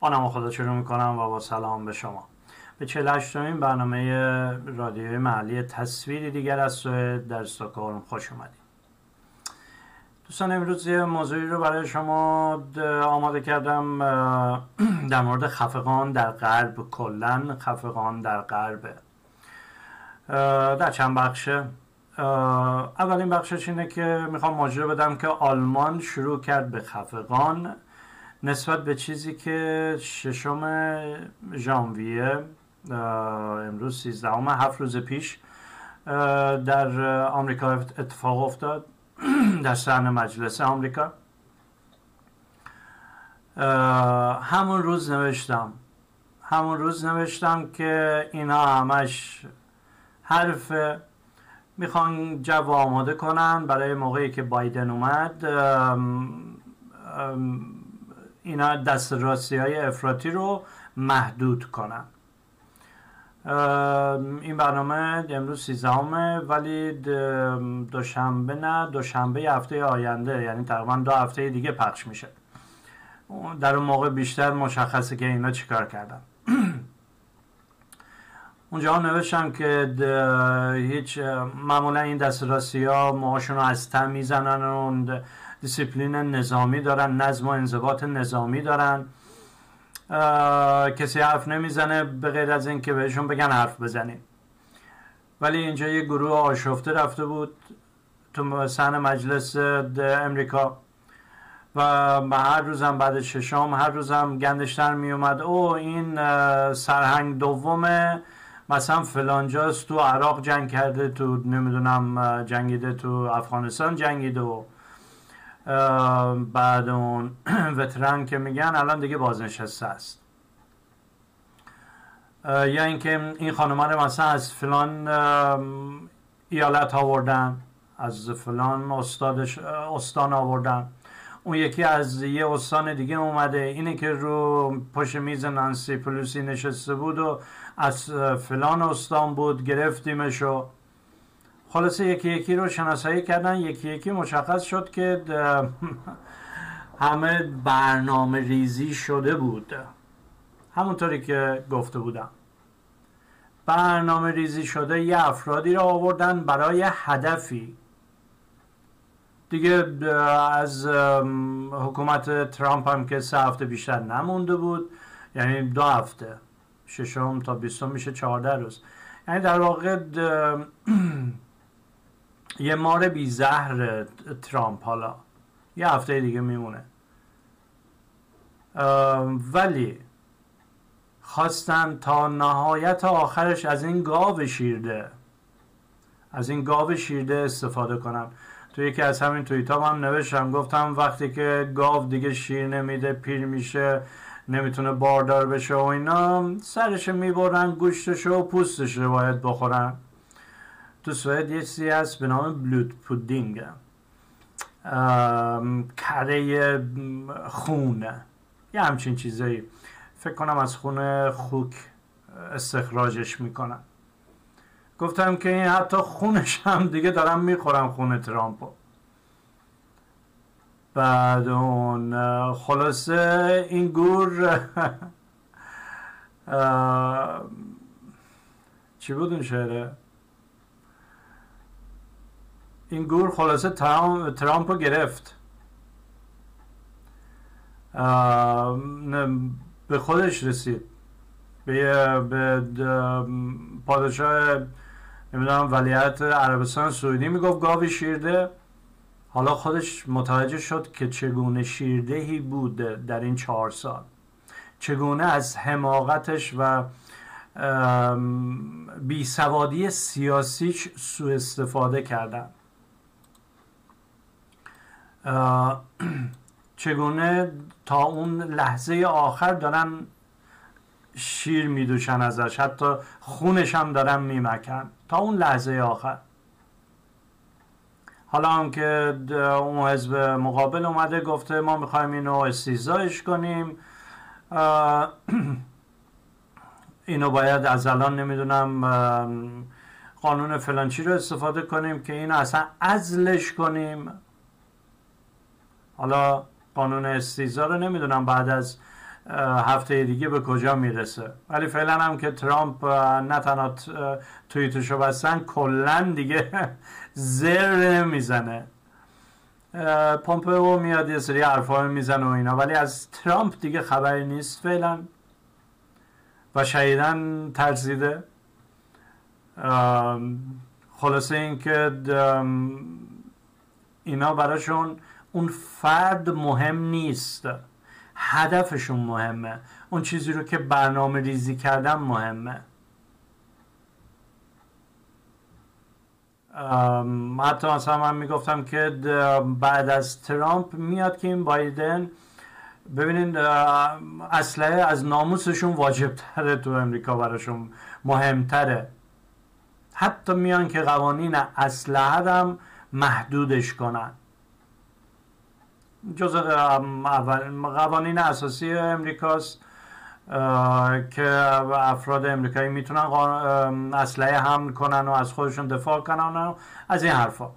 با نام خدا شروع می‌کنم. و با سلام به شما. به 48 این برنامه رادیوی محلی تصویری دیگر از سوئد در استکهلم خوش اومدید. دوستان امروز یه موضوعی رو برای شما آماده کردم در مورد خفقان در غرب. کلا خفقان در غرب. در چند بخشه اولین بخشش اینه که می‌خوام ماجرا بدم که آلمان شروع کرد به خفقان. نسبت به چیزی که ششم ژانویه امروز سیزدهم هفت روز پیش در آمریکا اتفاق افتاد در سرن مجلس آمریکا. همون روز نوشتم همون روز نوشتم که اینا همش حرف می‌خوان جو آماده کنن برای موقعی که بایدن اومد اینا دست راستی های افراطی رو محدود کنن. این برنامه امروز سیزدهمه ولی دوشنبه نه دوشنبه هفته آینده یعنی تقریبا دو هفته دیگه پخش میشه. در اون موقع بیشتر مشخصه که اینا چیکار کردن. اونجا نوشتم که هیچ معمولا این دست راستی ها موهاشون رو از تم می‌زنن و دیسیپلین نظامی دارن نظم و انضباط نظامی دارن. کسی حرف نمی‌زنه به غیر از اینکه بهشون بگن حرف بزنیم ولی اینجا یه گروه آشفته رفته بود تو سن مجلس امریکا. و هر روزم بعد ششام هر روزم گندشتر می اومد او این سرهنگ دومه. مثلا فلانجاست تو عراق جنگ کرده تو نمی‌دونم جنگیده تو افغانستان جنگیده و بعد اون وترن که میگن الان دیگه بازنشسته است. یا اینکه این خانم رو مثلا از فلان ایالت آوردن از فلان استادش استان آوردن. اون یکی از یه استان دیگه اومده. اینه که رو پشت میز نانسی پلوسی نشسته بود و از فلان استان بود گرفتیمشو. خلاصه یکی یکی رو شناسایی کردن یکی یکی مشخص شد که همه برنامه ریزی شده بود. همونطوری که گفته بودم. برنامه ریزی شده یه افرادی رو آوردن برای هدفی. دیگه از حکومت ترامپ هم که سه هفته بیشتر نمونده بود. یعنی دو هفته. ششم تا بیستم میشه چهارده روز. یعنی در واقع یه مار بی زهر ترامپ حالا. یه هفته دیگه میمونه. ولی خواستن تا نهایت آخرش از این گاو شیرده از این گاو شیرده استفاده کنن. تو یکی از همین توییت هم نوشتم گفتم وقتی که گاو دیگه شیر نمیده پیر میشه نمی‌تونه باردار بشه و اینا سرش می‌برن گوشتش و پوستش رو باید بخورن. تو سوئد یه چیزی هست به نام بلود پودینگ. کره خون. یه همچین چیزایی. فکر کنم از خون خوک استخراجش می‌کنن. گفتم که این حتی خونش هم دیگه دارم می‌خورم خون ترامپو. بعد اون خلاصه این گور چی بود اون شعره؟ این گور خلاصه ترامپ رو گرفت. به خودش رسید. به, به پادشاه نمی‌دونم ولیت عربستان سعودی می‌گفت گاوی شیرده. حالا خودش متوجه شد که چگونه شیردهی بود در این چهار سال. چگونه از حماقتش و بیسوادی سیاسیش سوء استفاده کردن. چگونه تا اون لحظه آخر دارن شیر میدوشن ازش حتی خونش هم دارن میمکن تا اون لحظه آخر. حالا هم که اون حزب مقابل اومده گفته ما می‌خوایم اینو استیزایش کنیم اینو باید از الان نمی‌دونم قانون فلانچی رو استفاده کنیم که اینو اصلا ازلش کنیم. حالا قانون استیزا رو نمی‌دونم بعد از هفته دیگه به کجا می‌رسه. ولی فعلا هم که ترامپ نه تنها توییتشو بستن کلا دیگه زر نمی‌زنه پومپئو میاد یه سری حرفا می‌زنه و اینا. ولی از ترامپ دیگه خبری نیست فعلا. و شهیدن ترسیده. خلاصه اینکه اینا براشون اون فرد مهم نیست. هدفشون مهمه. اون چیزی رو که برنامه ریزی کردن مهمه. حتی مثلا من می‌گفتم که بعد از ترامپ میاد که این بایدن ببینید اسلحه از ناموسشون واجب تره تو امریکا براشون مهمتره. حتی میان که قوانین اسلحه هم محدودش کنن. جز قوانین اساسی امریکاست که افراد امریکایی می‌تونن اسلحه حمل کنن و از خودشون دفاع کنن و از این حرفا.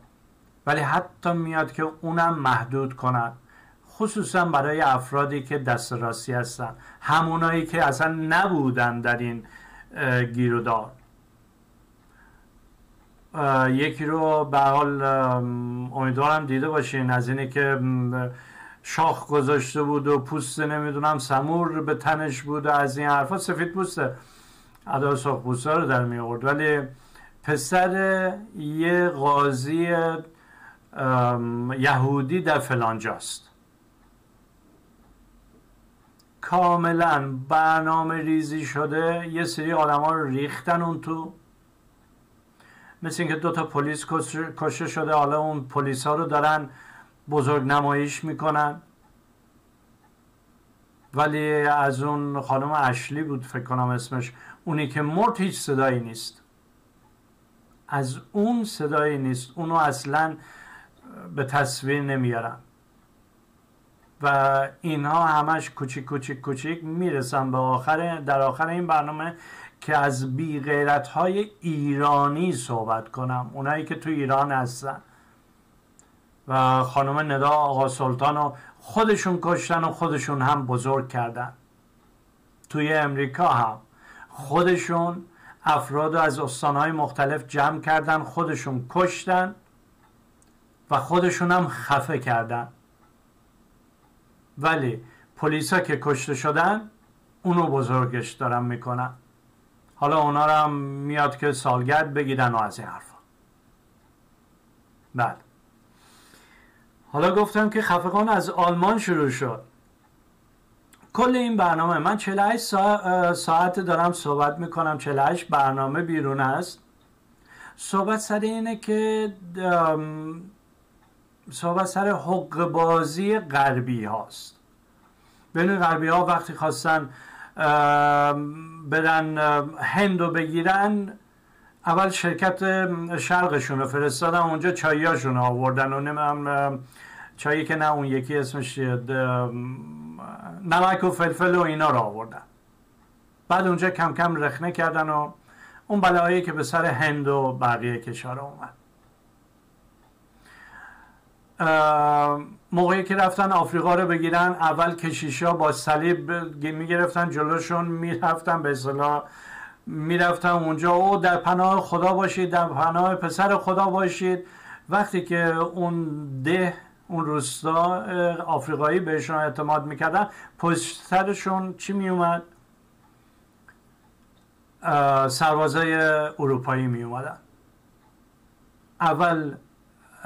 ولی حتی میاد که اونم محدود کنن. خصوصا برای افرادی که دست راستی هستن. همونایی که اصلا نبودن در این گیرودار یکی رو به حال امیدوارم دیده باشین از اینی که شاخ گذاشته بود و پوست نمی‌دونم سمور به تنش بود و از این حرفا سفید پوسته ادا سرخ پوسته رو در می آورد. ولی پسر یه قاضی یهودی در فلانجاست. کاملا برنامه ریزی شده. یه سری آدم رو ریختن اون تو. مثل اینکه دو تا پلیس کشته شده حالا اون پلیس ها رو دارن بزرگ نمایش می‌کنن. ولی از اون خانم اشلی بود فکر کنم اسمش. اونی که مرد هیچ صدایی نیست. از اون صدایی نیست. اونو اصلا به تصویر نمیارن و اینها همش کوچیک کوچیک کوچیک می‌رسن به آخر در آخر این برنامه که از بی غیرت های ایرانی صحبت کنم اونایی که تو ایران هستن. و خانم ندا آقا سلطان رو خودشون کشتن و خودشون هم بزرگ کردن. توی امریکا هم. خودشون افراد از استانهای مختلف جمع کردن خودشون کشتن و خودشون هم خفه کردن. ولی پلیسا که کشته شدن اونو بزرگش دارن می‌کنن. حالا اونا رو هم میاد که سالگرد بگیرن و از این حرفا. بله. حالا گفتم که خفقان از آلمان شروع شد. کل این برنامه من 48 ساعت دارم صحبت می‌کنم. 48 برنامه بیرون است. صحبت سر اینه که صحبت سر حق بازی غربی هاست. بین غربی ها وقتی خواستن برن هندو بگیرن اول شرکت شرقشون رو فرستادن اونجا چاییاشون آوردن و نمیم چایی که نه اون یکی اسمش نمک و فلفل و اینا رو آوردن. بعد اونجا کم کم رخنه کردن و اون بلایی که به سر هند و بقیه کشار اومد. موقعی که رفتن آفریقا رو بگیرن اول کشیشا با صلیب می‌گرفتن جلوشون می‌رفتن به اصطلاح می‌رفتن اونجا. او در پناه خدا باشید در پناه پسر خدا باشید. وقتی که اون ده اون روستا آفریقایی بهشون اعتماد می‌کردن پشت سرشون چی میومد سربازای اروپایی میومدن اول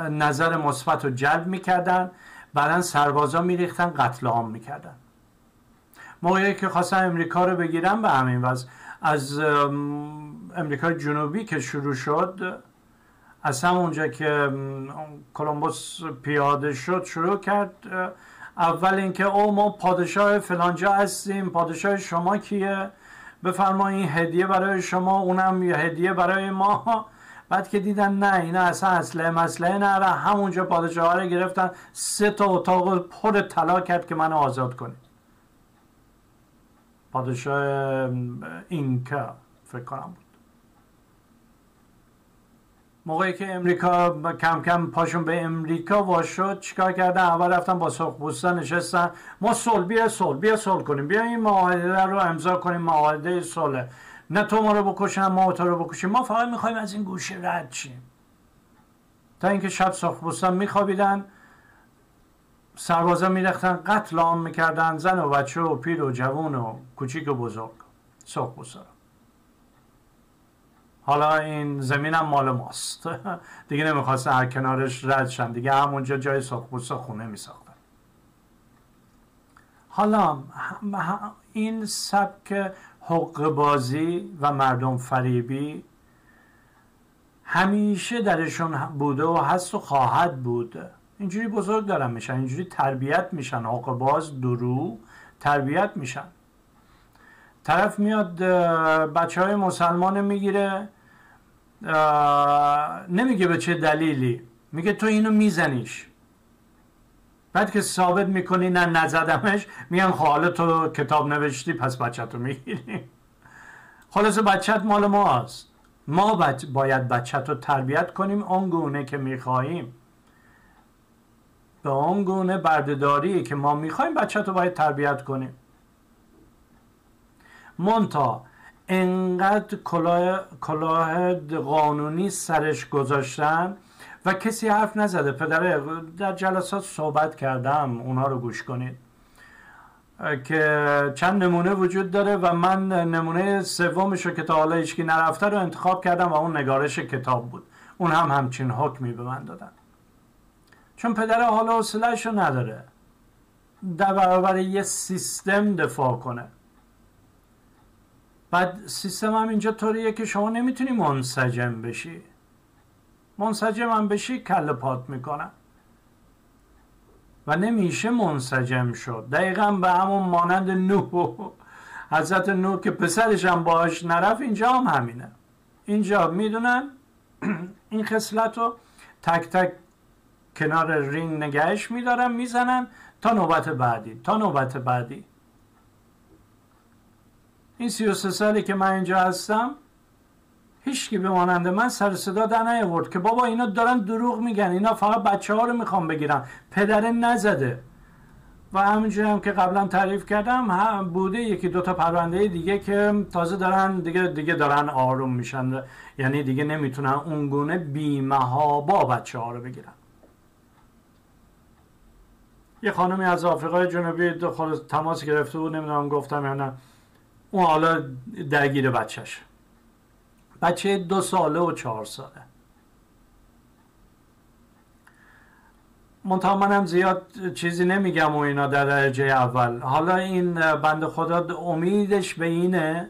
نظر مثبت رو جلب می‌کردن. بعدا سربازا میریختن قتل عام می‌کردن. موقعی که خواستن امریکا رو بگیرن به همین وضع از امریکای جنوبی که شروع شد از اونجا که کلمبوس پیاده شد شروع کرد. اول اینکه او ما پادشاه فلانجا هستیم پادشاه شما کیه؟ بفرمایید هدیه برای شما اونم یه هدیه برای ما. بعد که دیدن نه اینا اصلا اصله مسئله نره همونجا پادشاه رو گرفتن. سه تا اتاق پر طلا کرد که منو آزاد کنید پادشاه اینکا فکر کنم بود. موقعی که امریکا کم کم پاشون به امریکا واش شد چیکار کردن؟ اول رفتن با سرخپوستا نشستن. ما صلح بیا صلح بیا صلح کنیم. بیا این معاهده رو امضا کنیم معاهده صلح. نه تو ما رو بکشن ما تو رو بکشیم. ما فقط می‌خوایم از این گوشه رد شیم. تا اینکه شب سرخپوستان میخوابیدن سربازا میرختن قتل عام می‌کردن زن و بچه و پیر و جوون و کوچیک و بزرگ. سرخپوستا حالا این زمین هم مال ماست. دیگه نمی‌خواستن هر کنارش رد شن. دیگه همونجا جای سرخپوستا خونه میساختن. حالا این سبک حق بازی و مردم فریبی همیشه درشون بوده و هست و خواهد بود. اینجوری بزرگ دارن میشن اینجوری تربیت میشن. حق باز درو تربیت میشن. طرف میاد بچه های مسلمان می‌گیره نمیگه به چه دلیلی. میگه تو اینو میزنیش. بعد که ثابت می‌کنی نه نزدمش میگن خب تو کتاب نوشتی پس بچه تو می‌گیری. خلاصه بچت مال ماست. ما باید بچه رو تربیت کنیم آنگونه که می‌خواهیم. به آنگونه بردهداری که ما می‌خوایم بچه رو باید تربیت کنیم. مونتا انقدر کلاه, کلاه قانونی سرش گذاشتن و کسی حرف نزده. پدره در جلسات صحبت کردم اونا رو گوش کنید. که چند نمونه وجود داره و من نمونه سومش رو که تا حالا هیچکی نرفته رو انتخاب کردم و اون نگارش کتاب بود. اون هم همچین حکمی به من دادن. چون پدر حالا حوصله‌اش رو نداره. در برابر یه سیستم دفاع کنه. بعد سیستم هم اینجا طوریه که شما نمی‌تونی منسجم بشی. منسجم هم بشی کل پات می‌کنن و نمیشه منسجم شد. دقیقا به همون مانند نوح حضرت نوح که پسرش هم باش نرفت اینجا هم همینه. اینجا می‌دونن؟ این خصلت رو تک تک کنار رینگ نگهش میدارن می‌زنن تا نوبت بعدی تا نوبت بعدی. این سی و سه سالی که من اینجا هستم هیچکی به مانند من سر صدا در نیاورد که بابا اینا دارن دروغ میگن اینا فقط بچه ها رو می‌خوام بگیرن. پدره نزده. و همینجوری هم که قبلا تعریف کردم هم بوده یکی دوتا پرونده دیگه که تازه دارن دیگه دیگه دارن آروم میشن. یعنی دیگه نمی‌تونن اونگونه بیمهابا بچه ها رو بگیرن. یه خانمی از آفریقای جنوبی تماس گرفته بود نمی‌دونم گفتم یا نه. اون حالا درگیر بچهش. بچه دو ساله و چهار ساله. منتها منم زیاد چیزی نمیگم و اینا در درجه اول. حالا این بند خدا امیدش به اینه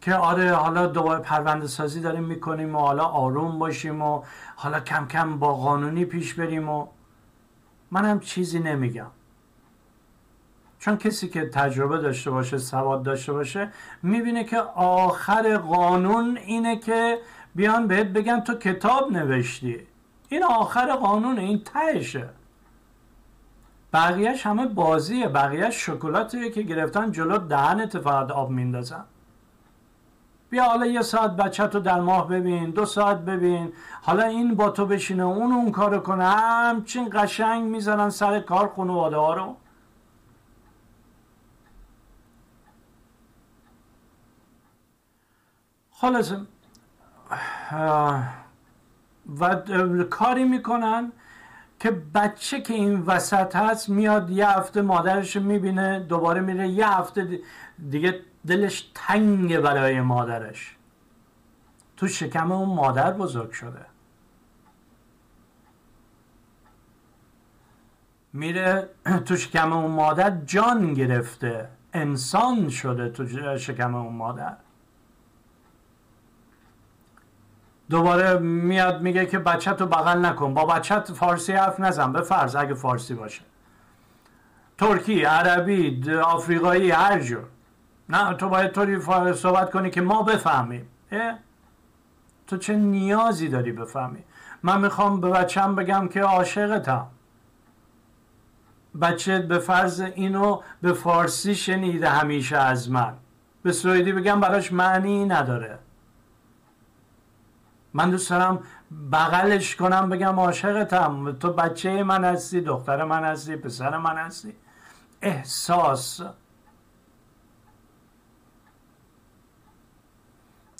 که آره حالا دوباره پرونده سازی داریم می‌کنیم و حالا آروم باشیم و حالا کم کم با قانونی پیش بریم و منم چیزی نمیگم. چون کسی که تجربه داشته باشه سواد داشته باشه می‌بینه که آخر قانون اینه که بیان بهت بگن تو کتاب نوشتی. این آخر قانون این تهشه. بقیهش همه بازیه. بقیهش شکلاتیه که گرفتن جلو دهنت فقط آب میندازن بیا حالا یه ساعت بچه تو در ماه ببین دو ساعت ببین. حالا این با تو بشینه اون اون کارو کنه. همچین قشنگ می‌زنن سر کار خانواده ها رو. خلاصه و کاری می‌کنن که بچه که این وسط هست میاد یه هفته مادرش می‌بینه دوباره میره یه هفته دیگه دلش تنگ برای مادرش. تو شکم اون مادر بزرگ شده. میره تو شکم اون مادر جان گرفته انسان شده تو شکم اون مادر. دوباره میاد میگه که بچه تو بغل نکن. با بچه فارسی حرف نزن. به فرض اگه فارسی باشه. ترکی عربی آفریقایی هر جور نه تو باید طوری صحبت کنی که ما بفهمیم. تو چه نیازی داری بفهمی؟ من می‌خوام به بچم بگم که عاشقتم. بچه به فرض اینو به فارسی شنیده همیشه از من. به سویدی بگم براش معنی نداره. من دوست دارم بغلش کنم بگم عاشقتم. تو بچه من هستی دختر من هستی پسر من هستی. احساس.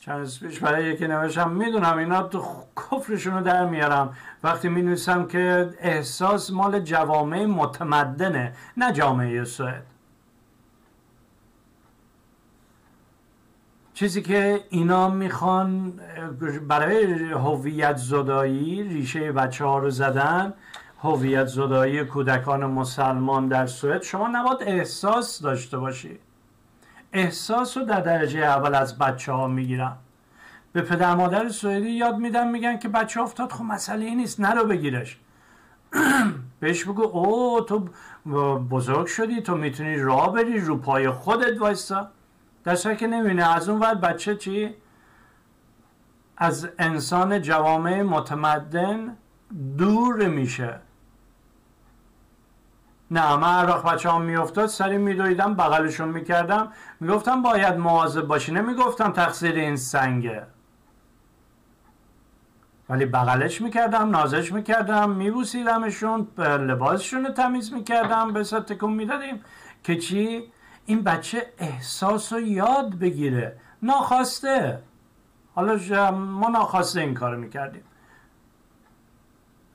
چند پیش برای یکی نوشتم می‌دونم اینا تو کفرشون رو در میارم. وقتی می که احساس مال جوامع متمدنه نه جامعه سوئد. چیزی که اینا می‌خوان برای هویت زدایی ریشه بچه ها رو زدن هویت زدایی کودکان مسلمان در سوئد شما نباید احساس داشته باشی. احساس رو در درجه اول از بچه ها می‌گیرن. به پدر مادر سوئدی یاد میدن میگن که بچه افتاد خب مسئله ای نیست نرو بگیرش. بهش بگو او تو بزرگ شدی تو می‌تونی راه بری رو پای خودت وایستا در که نمی‌بینه. از اون وقت بچه چی؟ از انسان جوامع متمدن دور میشه. نه من عراق بچه هم میافتاد سری میدویدم بغلشون می‌کردم. می‌گفتم باید مواظب باشی. نمی‌گفتم تقصیر این سنگه. ولی بغلش می‌کردم نازش می‌کردم میبوسیدمشون لباسشون رو تمیز می‌کردم به تکون می‌دادیم. که چی؟ این بچه احساس رو یاد بگیره. ناخواسته. حالا ما ناخواسته این کار می‌کردیم.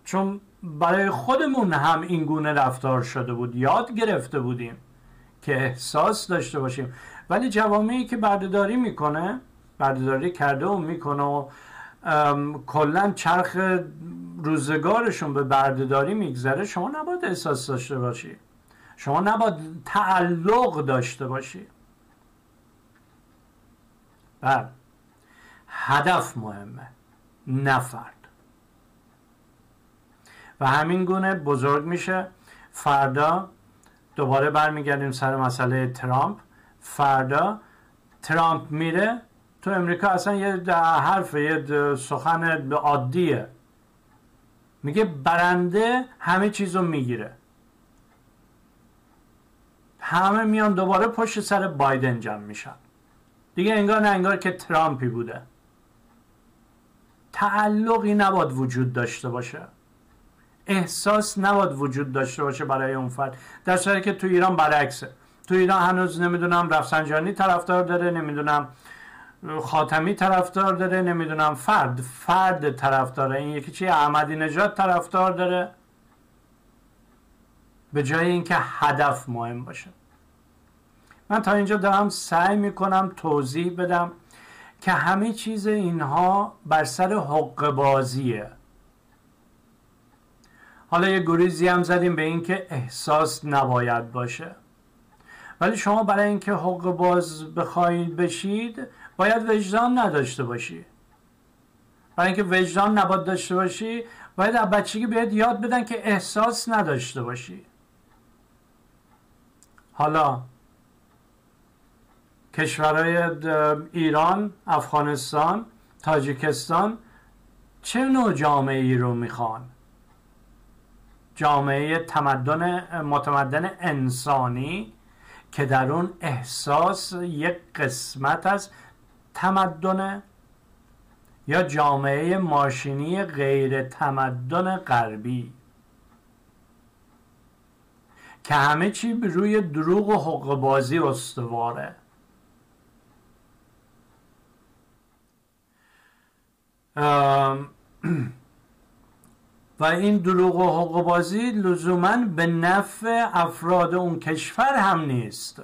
چون برای خودمون هم این گونه رفتار شده بود یاد گرفته بودیم که احساس داشته باشیم. ولی جوامعی که بردهداری می‌کنه بردهداری کرده و می‌کنه و کلا چرخ روزگارشون به بردهداری میگذره شما نباید احساس داشته باشی. شما نباید تعلق داشته باشی. بله. هدف مهمه نه فرد. و همین گونه بزرگ میشه. فردا دوباره برمیگردیم سر مسئله ترامپ. فردا ترامپ میره تو امریکا اصلا یه حرف یه سخن عادیه. میگه برنده همه چیز رو می‌گیره. همه میان دوباره پشت سر بایدن جمع میشن. دیگه انگار نه انگار که ترامپی بوده. تعلقی نباید وجود داشته باشه. احساس نباید وجود داشته باشه برای اون فرد. در صورتی که تو ایران برعکسه. تو ایران هنوز نمی‌دونم رفسنجانی طرفدار داره نمی‌دونم خاتمی طرفدار داره نمی‌دونم فرد. فرد طرفدار این یکی چی؟ احمدی نژاد طرفدار داره. به جای اینکه هدف مهم باشه. من تا اینجا دارم سعی می‌کنم توضیح بدم که همه چیز اینها بر سر حق بازیه. حالا یه گریزی هم زدیم به اینکه احساس نباید باشه. ولی شما برای اینکه حق باز بخواهید بشید باید وجدان نداشته باشی. برای اینکه وجدان نباید داشته باشی باید از بچگی بهت یاد بدن که احساس نداشته باشی. حالا کشورهای ایران، افغانستان، تاجیکستان چه نوع جامعه ای رو می‌خوان؟ جامعه تمدن متمدن انسانی که در اون احساس یک قسمت از تمدن یا جامعه ماشینی غیر تمدن غربی که همه چی روی دروغ و حق بازی استواره و این دروغ و حق بازی لزوما به نفع افراد اون کشور هم نیست.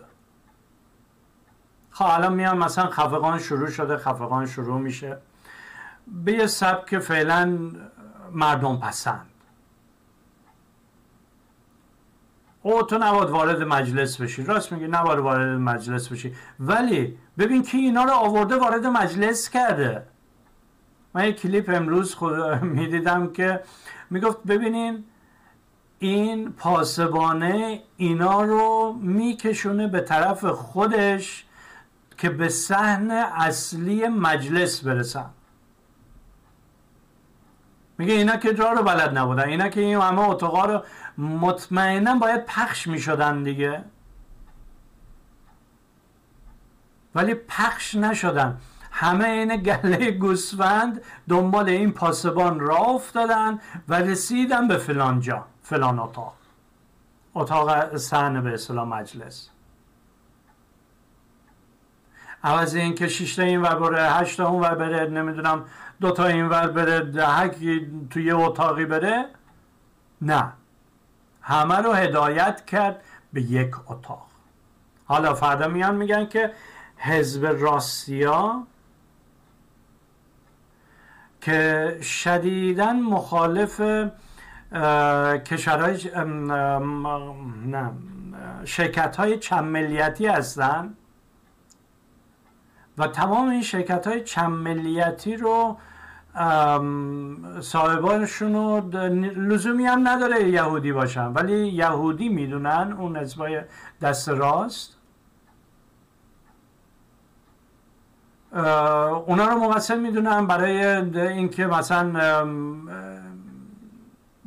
خب الان میان مثلا خفقان شروع شده خفقان شروع میشه. به یه سبک فعلا مردم پسند. او تو نباید وارد مجلس بشی. راست میگی نباید وارد مجلس بشی. ولی ببین کی اینا رو آورده وارد مجلس کرده. من یه کلیپ امروز خود می‌دیدم که می‌گفت ببینین این پاسبانه اینا رو میکشونه به طرف خودش که به صحن اصلی مجلس برسن. میگه اینا که جا رو بلد نبودن اینا که این همه اتاقا رو مطمئنا باید پخش می‌شدن دیگه. ولی پخش نشدن. همه این گله گوسفند دنبال این پاسبان را افتادن و رسیدن به فلان جا فلان اتاق. اتاق سحن به اصطلاح مجلس. عوض این که شیشتا این ور بره هشتا اون ور بره نمی‌دونم دوتا این ور بره هکی توی اتاقی بره. نه. همه رو هدایت کرد به یک اتاق. حالا فردا میان میگن که حزب راستیا که شدیدا مخالف کشورهای نه شرکت های چند ملیتی هستن و تمام این شرکت های چند ملیتی رو صاحبانشون رو لزومی هم نداره یهودی باشن ولی یهودی می‌دونن اون حزبای دست راست. اونا رو مقصر می‌دونن برای اینکه مثلا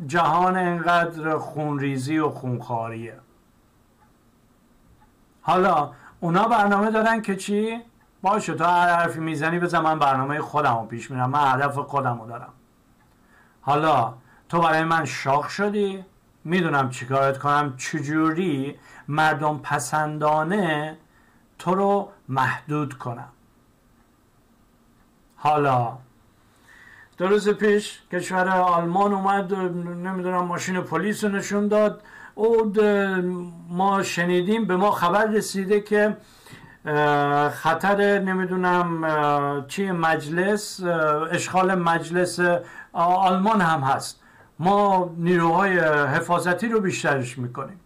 جهان انقدر خونریزی و خونخواریه. حالا اونا برنامه دارن که چی؟ باشه تو هر حرفی می‌زنی بزن من برنامه خودم رو پیش میرم من هدف خودم رو دارم. حالا تو برای من شاخ شدی؟ می‌دونم چیکارت کنم چجوری مردم پسندانه تو رو محدود کنم. حالا. دو روز پیش کشور آلمان اومد نمی‌دونم ماشین پلیس رو نشون داد. او ما شنیدیم به ما خبر رسیده که خطر نمی‌دونم چی مجلس اشغال مجلس آلمان هم هست. ما نیروهای حفاظتی رو بیشترش می‌کنیم.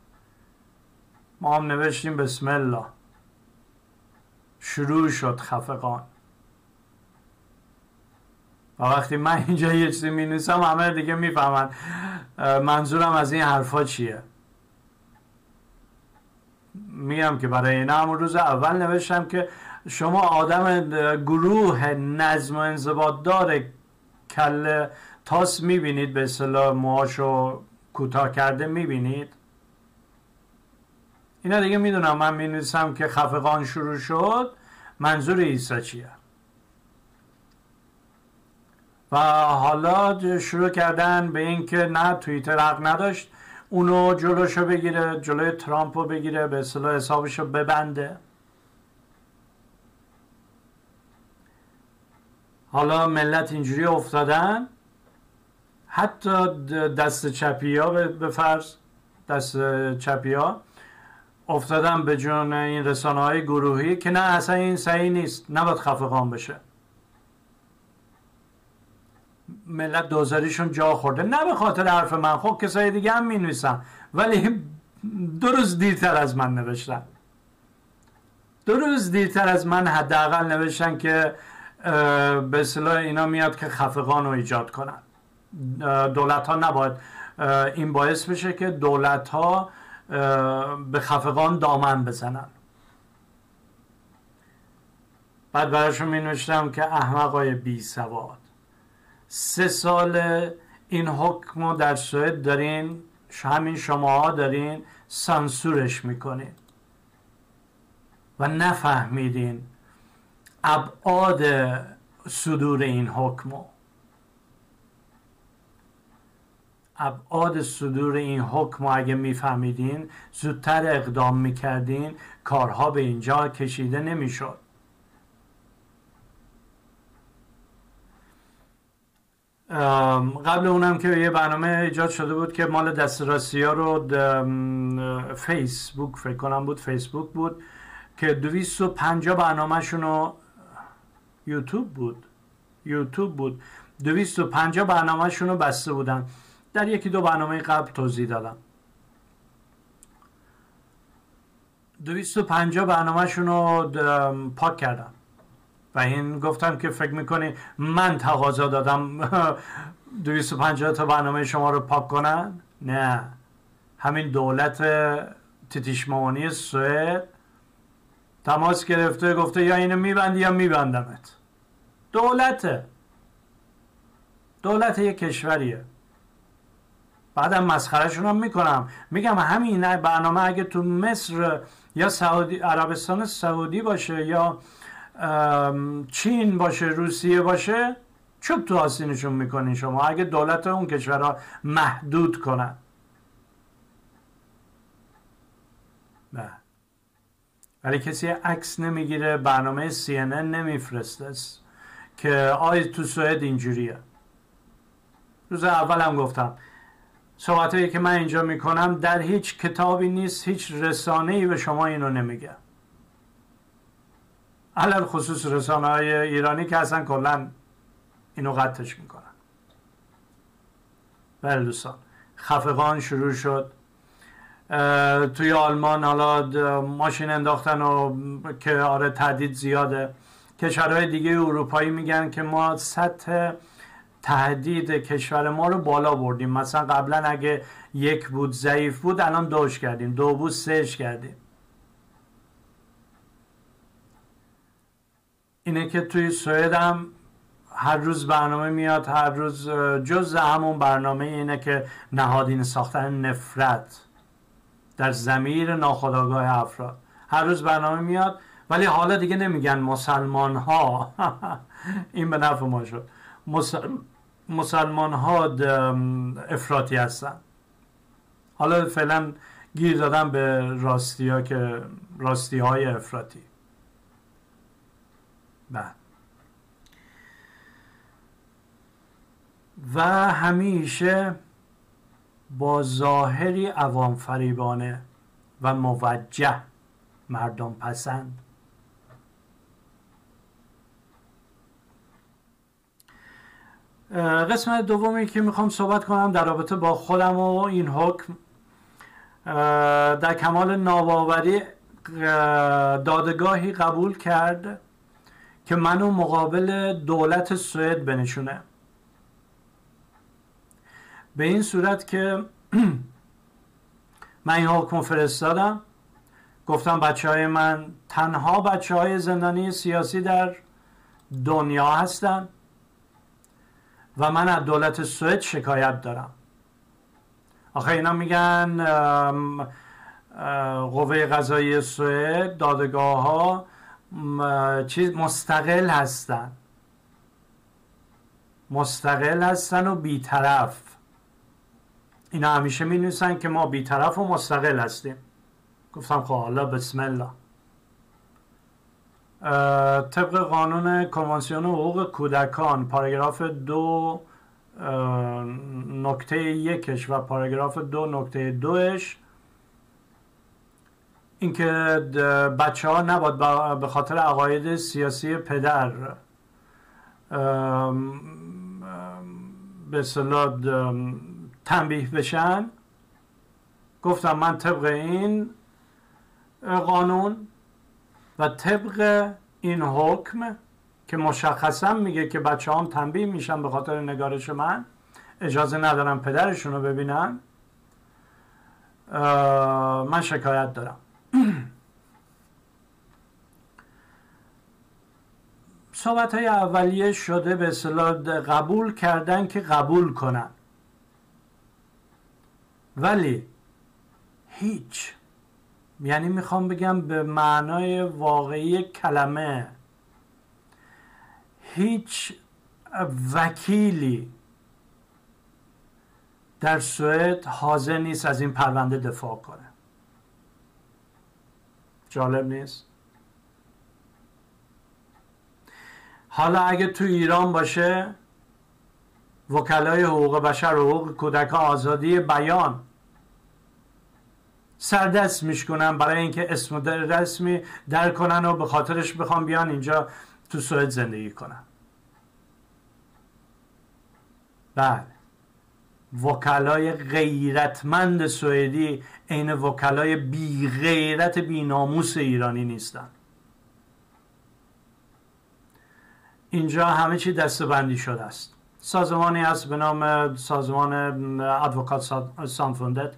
ما هم نوشتیم بسم الله. شروع شد خفقان. وقتی من اینجا یه چیزی می نویسم همه دیگه می‌فهمن. منظورم از این حرفا چیه؟ میگم که برای این همون روز اول نوشتم که شما آدم گروه نظم و انضباط داره کل تاس می‌بینید به اصطلاح موهاشو کوتاه کرده می‌بینید؟ اینا دیگه می‌دونم من می‌نویسم که خفقان شروع شد منظور عیسی چیه؟ و حالا شروع کردن به اینکه نه توییتر حق نداشت اونو جلوشو بگیره جلوی ترامپ رو بگیره به اصطلاح حسابش رو ببنده. حالا ملت اینجوری افتادن. حتی دست چپی به فرض دست چپی افتادن به جون این رسانه های گروهی که نه اصلا این صحیح نیست. نباید خفقان بشه. ملت دوزاریشون جا خورده. نه به خاطر حرف من خب کسای دیگه هم می نویسن ولی دو روز دیرتر از من نوشتن. دو روز دیرتر از من حداقل نوشتن که به اصطلاح اینا میاد که خفقان رو ایجاد کنن. دولت ها نباید این باعث بشه که دولت ها به خفقان دامن بزنن. بعد براشون می نوشتم که احمقای بی سواد. سه سال این حکم رو در سوئد دارین همین شماها دارین سانسورش می‌کنین. و نفهمیدین ابعاد صدور این حکم ابعاد صدور این حکم اگه میفهمیدین زودتر اقدام می‌کردین کارها به اینجا کشیده نمی‌شد. قبل اونم که یه برنامه ایجاد شده بود که مال دسترسی ها رو فیسبوک فکر کنم بود فیسبوک بود که 250 برنامهشون رو یوتیوب بود. یوتیوب بود. 250 برنامهشون رو بسته بودن. در یکی دو برنامه قبل توضیح دادم. 250 برنامهشون رو پاک کردم و این گفتم که فکر می‌کنی من تقاضا دادم. 250 تا برنامه شما رو پاک کنن؟ نه. همین دولت تیتیشمانی سوئد تماس گرفته گفته یا اینو میبندی یا میبندمت. دولته دولت یک کشوریه. بعدم مسخرهشون هم می‌کنم. میگم همین برنامه اگه تو مصر یا سعودی عربستان سعودی باشه یا چین باشه روسیه باشه چوب تو آسینشون می‌کنین شما. اگه دولت اون کشورها محدود کنن. نه. ولی کسی عکس نمی‌گیره برنامه CNN نمیفرسته. که آی تو سوئد اینجوریه. روز اول گفتم صحبت که من اینجا می‌کنم در هیچ کتابی نیست هیچ رسانه ای به شما اینو نمیگه. علل خصوص رسانه های ایرانی که اصلا کلا اینو قطعش می‌کنن. بله دوستان. خفقان شروع شد. توی آلمان حالا ماشین انداختن و که آره تهدید زیاده. کشورهای دیگه اروپایی میگن که ما سطح تهدید کشور ما رو بالا بردیم. مثلا قبلا اگه یک بود ضعیف بود الان دوش کردیم. دو بود سهش کردیم. اینه که توی سوئد هم هر روز برنامه میاد هر روز جز همون برنامه اینه که نهادین ساختن نفرت در زمیر ناخداگاه افراد. هر روز برنامه میاد ولی حالا دیگه نمیگن مسلمان ها این به نفع ما شد. مسلمان ها افراطی هستن. حالا فعلا گیر دادم به راستی ها که راستی های افراطی. بله. و همیشه با ظاهری عوام فریبانه و موجه مردم پسند. قسمت دومی که می‌خوام صحبت کنم در رابطه با خودم و این حکم در کمال ناباوری دادگاهی قبول کرد. که منو مقابل دولت سوئد بنشونه. به این صورت که من این حکم فرستادم. گفتم بچه های من تنها بچه های زندانی سیاسی در دنیا هستن و من از دولت سوئد شکایت دارم. آخه اینا میگن قوه قضایی سوئد دادگاه ها چیز مستقل هستن. مستقل هستن و بیطرف. اینا همیشه می نویسن که ما بیطرف و مستقل هستیم. گفتم خب حالا بسم الله. طبق قانون کنوانسیون حقوق کودکان پاراگراف دو نکته یکش و پاراگراف دو نکته دوش اینکه بچه ها نباید به خاطر عقاید سیاسی پدر به صلاح تنبیه بشن. گفتم من طبق این قانون و طبق این حکم که مشخصا میگه که بچه هم تنبیه میشن به خاطر نگارش من اجازه ندارم پدرشون رو ببینن من شکایت دارم. صحبت های اولیه شده به اصطلاح قبول کردن که قبول کنن. ولی هیچ. یعنی می‌خوام بگم به معنای واقعی کلمه هیچ وکیلی در سوئد حاضر نیست از این پرونده دفاع کنه. جالب نیست؟ حالا اگه تو ایران باشه وکلای حقوق بشر حقوق کودک آزادی بیان. سردست میشکنن برای اینکه اسم رسمی در کنن و به خاطرش بخوام بیان اینجا تو سوئد زندگی کنن. بله. وکلای غیرتمند سوئدی عین وکلای بی غیرت بی ناموس ایرانی نیستن. اینجا همه چی دستبندی شده است. سازمانی هست به نام سازمان ادوکات سانفوندت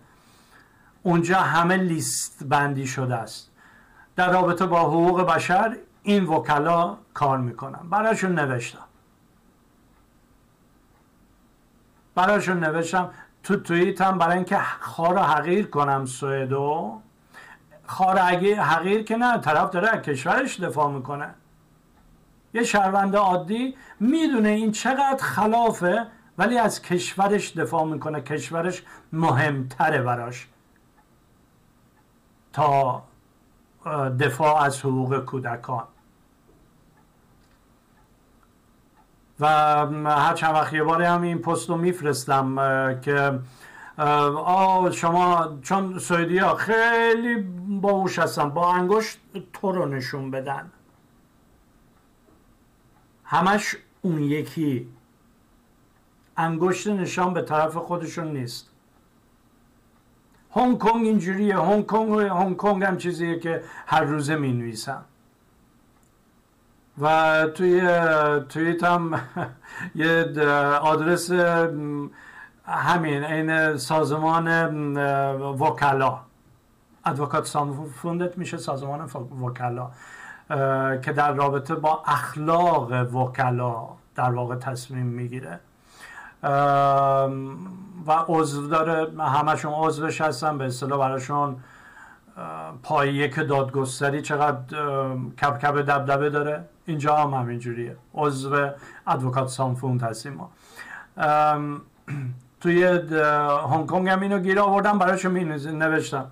اونجا همه لیست بندی شده است. در رابطه با حقوق بشر این وکلا کار می‌کنن. براشون نوشتم. براشون نوشتم. تو توییتم برای اینکه خار حقیر کنم سوئدو. خار حقیر که نه طرف داره کشورش دفاع می‌کنه. یه شهروند عادی می‌دونه این چقدر خلافه ولی از کشورش دفاع می‌کنه. کشورش مهمتره براش. تا دفاع از حقوق کودکان. و هر چند وقت یه باری هم این پست رو میفرستم که آه شما چون سویدی ها خیلی باوش هستن با انگشت تو رو نشون بدن. همش اون یکی. انگشت نشان به طرف خودشون نیست. هنگ کنگ اینجوریه هنگ کنگ هنگ کنگ هم چیزیه که هر روزه می نویسم و توی توییت هم یه آدرس همین این سازمان وکلا. ادوکات سامفوندت میشه سازمان وکلا. که در رابطه با اخلاق وکلا در واقع تصمیم می‌گیره. و عضو داره همشون عضوش هستن به اصطلاح براشون پایه که دادگستری چقدر کپ کپ دبدبه داره. اینجا هم همینجوریه. عضو ادوکات سامفوند هستیم ما. توی هنگ کنگ هم اینو گیر آوردم براشون می نوشتم.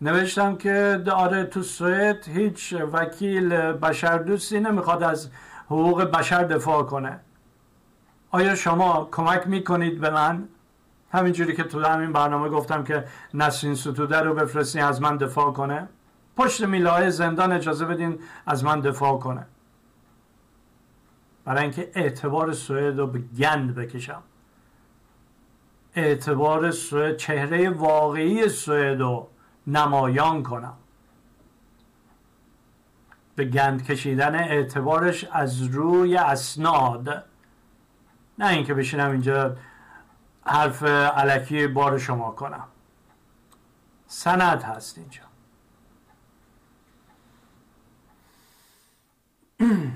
نوشتم که آره تو سوئد هیچ وکیل بشر دوستی نمی‌خواد از حقوق بشر دفاع کنه. آیا شما کمک می‌کنید به من؟ همینجوری که تو همین برنامه گفتم که نسرین ستوده رو بفرستین از من دفاع کنه. پشت میلاه زندان اجازه بدین از من دفاع کنه. برای اینکه اعتبار سوئد رو به گند بکشم. اعتبار سوئد چهره واقعی سوئد رو نمایان کنم. به گند کشیدن اعتبارش از روی اسناد. نه اینکه بشینم اینجا حرف علکی بار شما کنم. سند هست اینجا.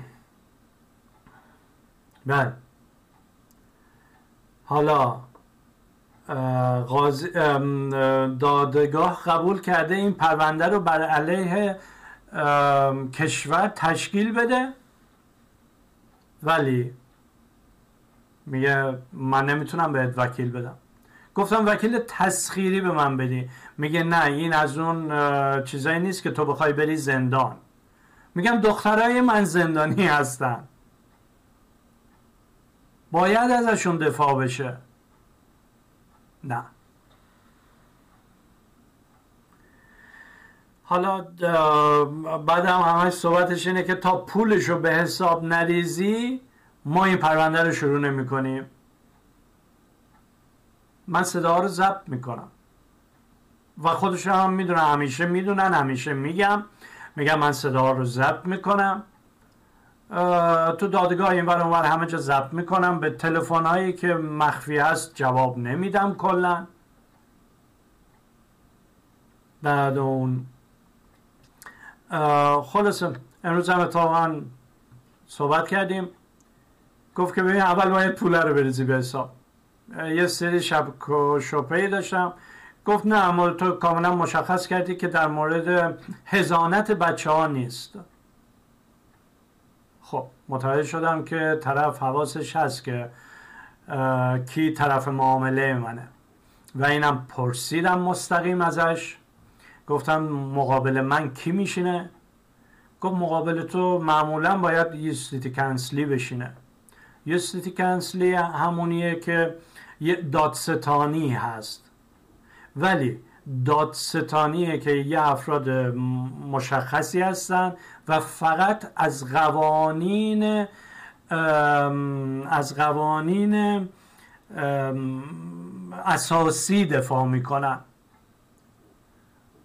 بله. حالا دادگاه قبول کرده این پرونده رو بر علیه کشور تشکیل بده. ولی میگه من نمی‌تونم بهت وکیل بدم. گفتم وکیل تسخیری به من بدی. میگه نه این از اون چیزایی نیست که تو بخوای بری زندان. میگم دخترای من زندانی هستن. باید ازشون دفاع بشه. نه. حالا بعد هم همش صحبتش اینه که تا پولش رو به حساب نریزی ما این پرونده رو شروع نمی کنیم. من صدا رو ضبط می‌کنم و خودش هم می‌دونن همیشه می‌دونن همیشه میگم. میگم من صدا رو ضبط می‌کنم تو دادگاه این اونور همه جا ضبط می‌کنم. به تلفن هایی که مخفی هست جواب نمیدم کلا. بعد اون. خلاصه امروز هم اتفاقا صحبت کردیم. گفت که ببین اول باید پول رو بریزی به حساب. یه سری شب شپهی داشتم. گفت نه اما تو کاملا مشخص کردی که در مورد هزانت بچه ها نیست. خب متوجه شدم که طرف حواسش هست که کی طرف معامله منه. و اینم پرسیدم مستقیم ازش. گفتم مقابل من کی میشینه؟ گفت مقابل تو معمولا باید یه کنسلی بشینه. یوستیتی کنسلی همونیه که یه دادستانی هست. ولی دادستانیه که یه افراد مشخصی هستن و فقط از قوانین از قوانین اساسی دفاع می‌کنن.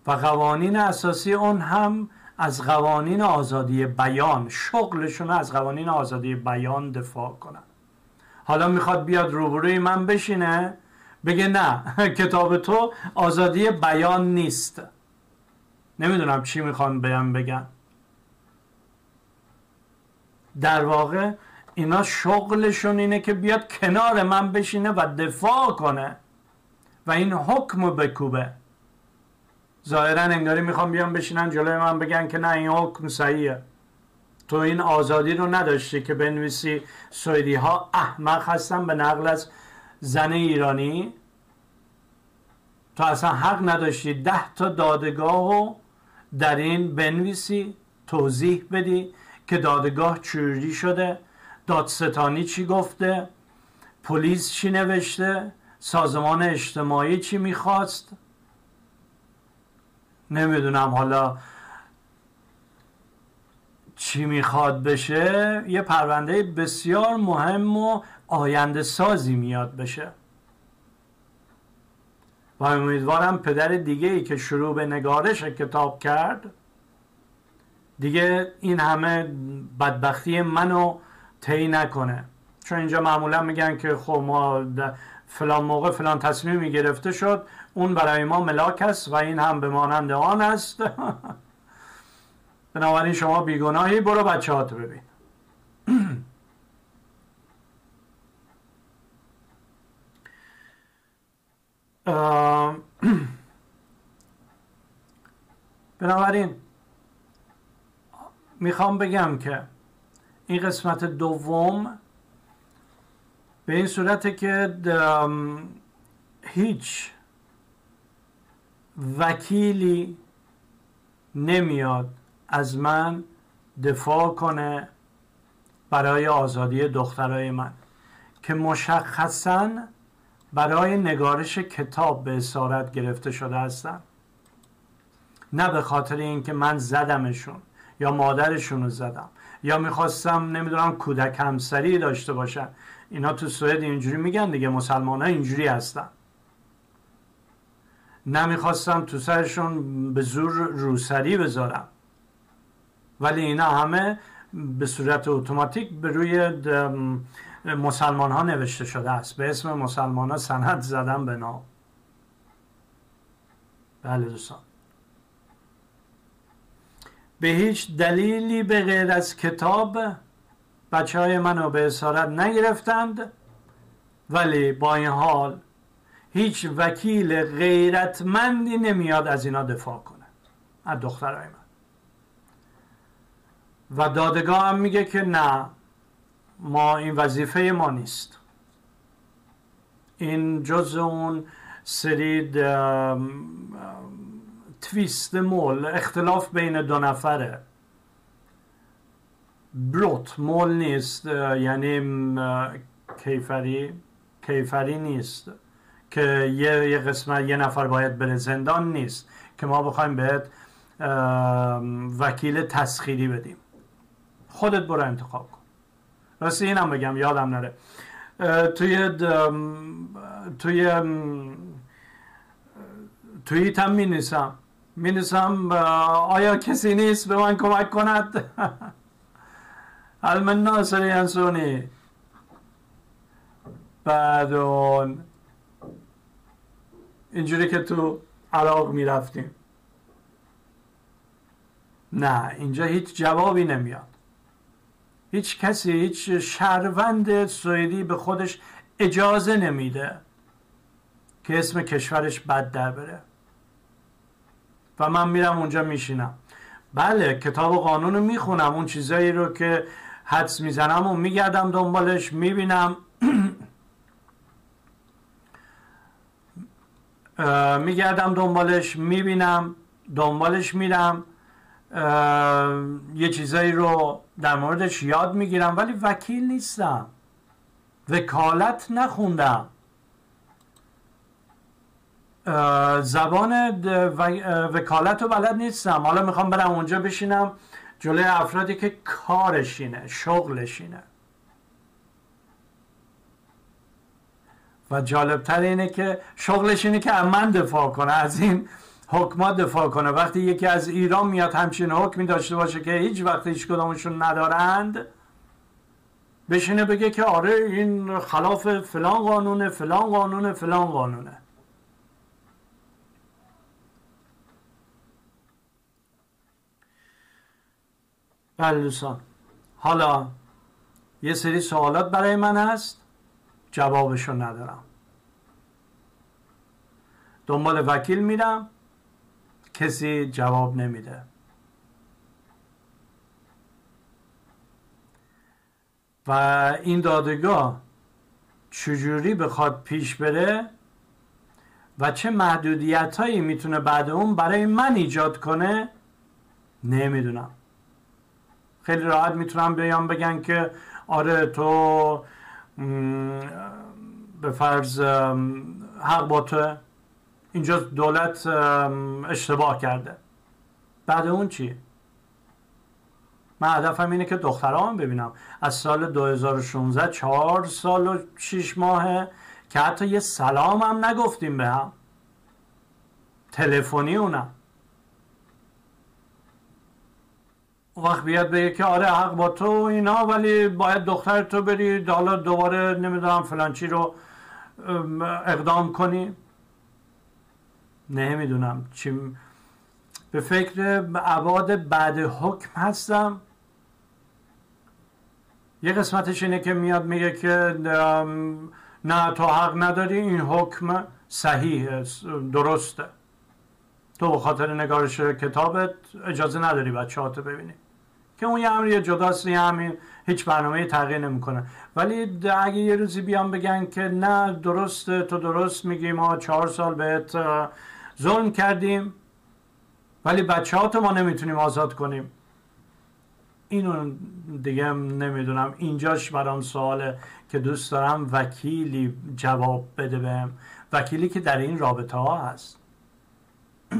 و قوانین اساسی اون هم از قوانین آزادی بیان شغلشون از قوانین آزادی بیان دفاع کنن. حالا می‌خواد بیاد روبروی من بشینه؟ بگه نه کتاب تو آزادی بیان نیست. نمی‌دونم چی می‌خوان بیان بگن. در واقع اینا شغلشون اینه که بیاد کنار من بشینه و دفاع کنه و این حکم بکوبه. ظاهرا انگاری می‌خوام بیان بشینن جلوی من بگن که نه این حکم صحیحه. تو این آزادی رو نداشتی که بنویسی سوئدی ها احمق هستن به نقل از زن ایرانی تو اصلا حق نداشتی ده تا دادگاه رو در این بنویسی توضیح بدی که دادگاه چوری شده دادستانی چی گفته پلیس چی نوشته سازمان اجتماعی چی می‌خواست. نمی‌دونم حالا چی می‌خواد بشه. یه پرونده بسیار مهم و آینده سازی میاد بشه. و امیدوارم پدر دیگه ای که شروع به نگارش کتاب کرد دیگه این همه بدبختی منو طی نکنه. چون اینجا معمولا میگن که خب ما فلان موقع فلان تصمیمی گرفته شد اون برای ما ملاک است و این هم به مانند آن است. بنابراین شما بیگناهی برو بچه ببین. بنابراین می‌خوام بگم که این قسمت دوم به این صورته که هیچ وکیلی نمیاد از من دفاع کنه برای آزادی دخترای من که مشخصا برای نگارش کتاب به اسارت گرفته شده هستن نه به خاطر اینکه من زدمشون یا مادرشون رو زدم یا می‌خواستم نمی‌دونم کودک همسری داشته باشن. اینا تو سوئد اینجوری میگن دیگه مسلمان ها اینجوری هستن. نمی‌خواستم تو سرشون به زور روسری بذارم. ولی اینا همه به صورت اتوماتیک به روی مسلمان ها نوشته شده است. به اسم مسلمان ها سند زدم به نام. بله دوستان. به هیچ دلیلی به غیر از کتاب بچه های منو به اسارت نگرفتند ولی با این حال هیچ وکیل غیرتمندی نمیاد از اینا دفاع کنه. از دخترهای من. و دادگاه هم میگه که نه. ما این وظیفه ما نیست. این جز اون سری تویست مول اختلاف بین دو نفره. بروت مول نیست یعنی کیفری کیفری نیست. که یه, قسمت یه نفر باید بره زندان نیست. که ما بخوایم بهت وکیل تسخیری بدیم. خودت برو انتخاب راستی اینم بگم یادم نره. توی توی توییت هم می نیسم می نیسم آیا کسی نیست به من کمک کند؟ من ناصر ینسونی؟ بعد اون اینجوری که تو عراق می رفتیم نه اینجا هیچ جوابی نمیاد. هیچ کسی هیچ شهروند سوئدی به خودش اجازه نمیده که اسم کشورش بد در بره. و من میرم اونجا میشینم. بله کتاب و قانون رو می‌خونم. اون چیزایی رو که حدس می‌زنم و میگردم دنبالش می‌بینم. میگردم دنبالش می‌بینم. دنبالش میرم. یه چیزایی رو در موردش یاد می‌گیرم ولی وکیل نیستم. وکالت نخوندم. زبان وکالت رو بلد نیستم. حالا می‌خوام برم اونجا بشینم جلوی افرادی که کارشینه شغلشینه. و جالبتر اینه که شغلش اینه که من دفاع کنه از این حکمات دفاع کنه. وقتی یکی از ایران میاد همچین حکمی داشته باشه که هیچ وقت هیچ کدامشون ندارند بشینه بگه که آره این خلاف فلان قانونه فلان قانونه فلان قانونه. بله دوستان. حالا یه سری سوالات برای من هست. جوابشو ندارم. دنبال وکیل میرم. کسی جواب نمیده. و این دادگاه چجوری بخواد پیش بره و چه محدودیت هایی می‌تونه بعد اون برای من ایجاد کنه نمی‌دونم. خیلی راحت می‌تونم بیان بگن که آره تو به فرض حق با تو. اینجا دولت اشتباه کرده. بعد اون چی؟ من هدفم اینه که دخترام ببینم. از سال 2016 چهار سال و شیش ماهه که حتی یه سلام هم نگفتیم به هم. تلفنی اونم. وقت بیاد بگه که آره حق با تو اینا ولی باید دختر تو بری حالا دوباره نمی‌دونم فلانچی رو اقدام کنی. نمی‌دونم چی به فکر عباد بعد حکم هستم. یه قسمتش اینه که میاد میگه که نه تو حق نداری این حکم صحیح درسته. تو به خاطر نگارش کتابت اجازه نداری بچه ها تو ببینی. که اون یه امری جداست همین هیچ برنامه تغییر نمی‌کنه. ولی اگه یه روزی بیان بگن که نه درسته تو درست میگی ما چهار سال بهت ظلم کردیم ولی بچه ما نمی‌تونیم آزاد کنیم. اینو دیگه نمی‌دونم. اینجاش برام سواله که دوست دارم وکیلی جواب بده بهم. وکیلی که در این رابطه ها هست.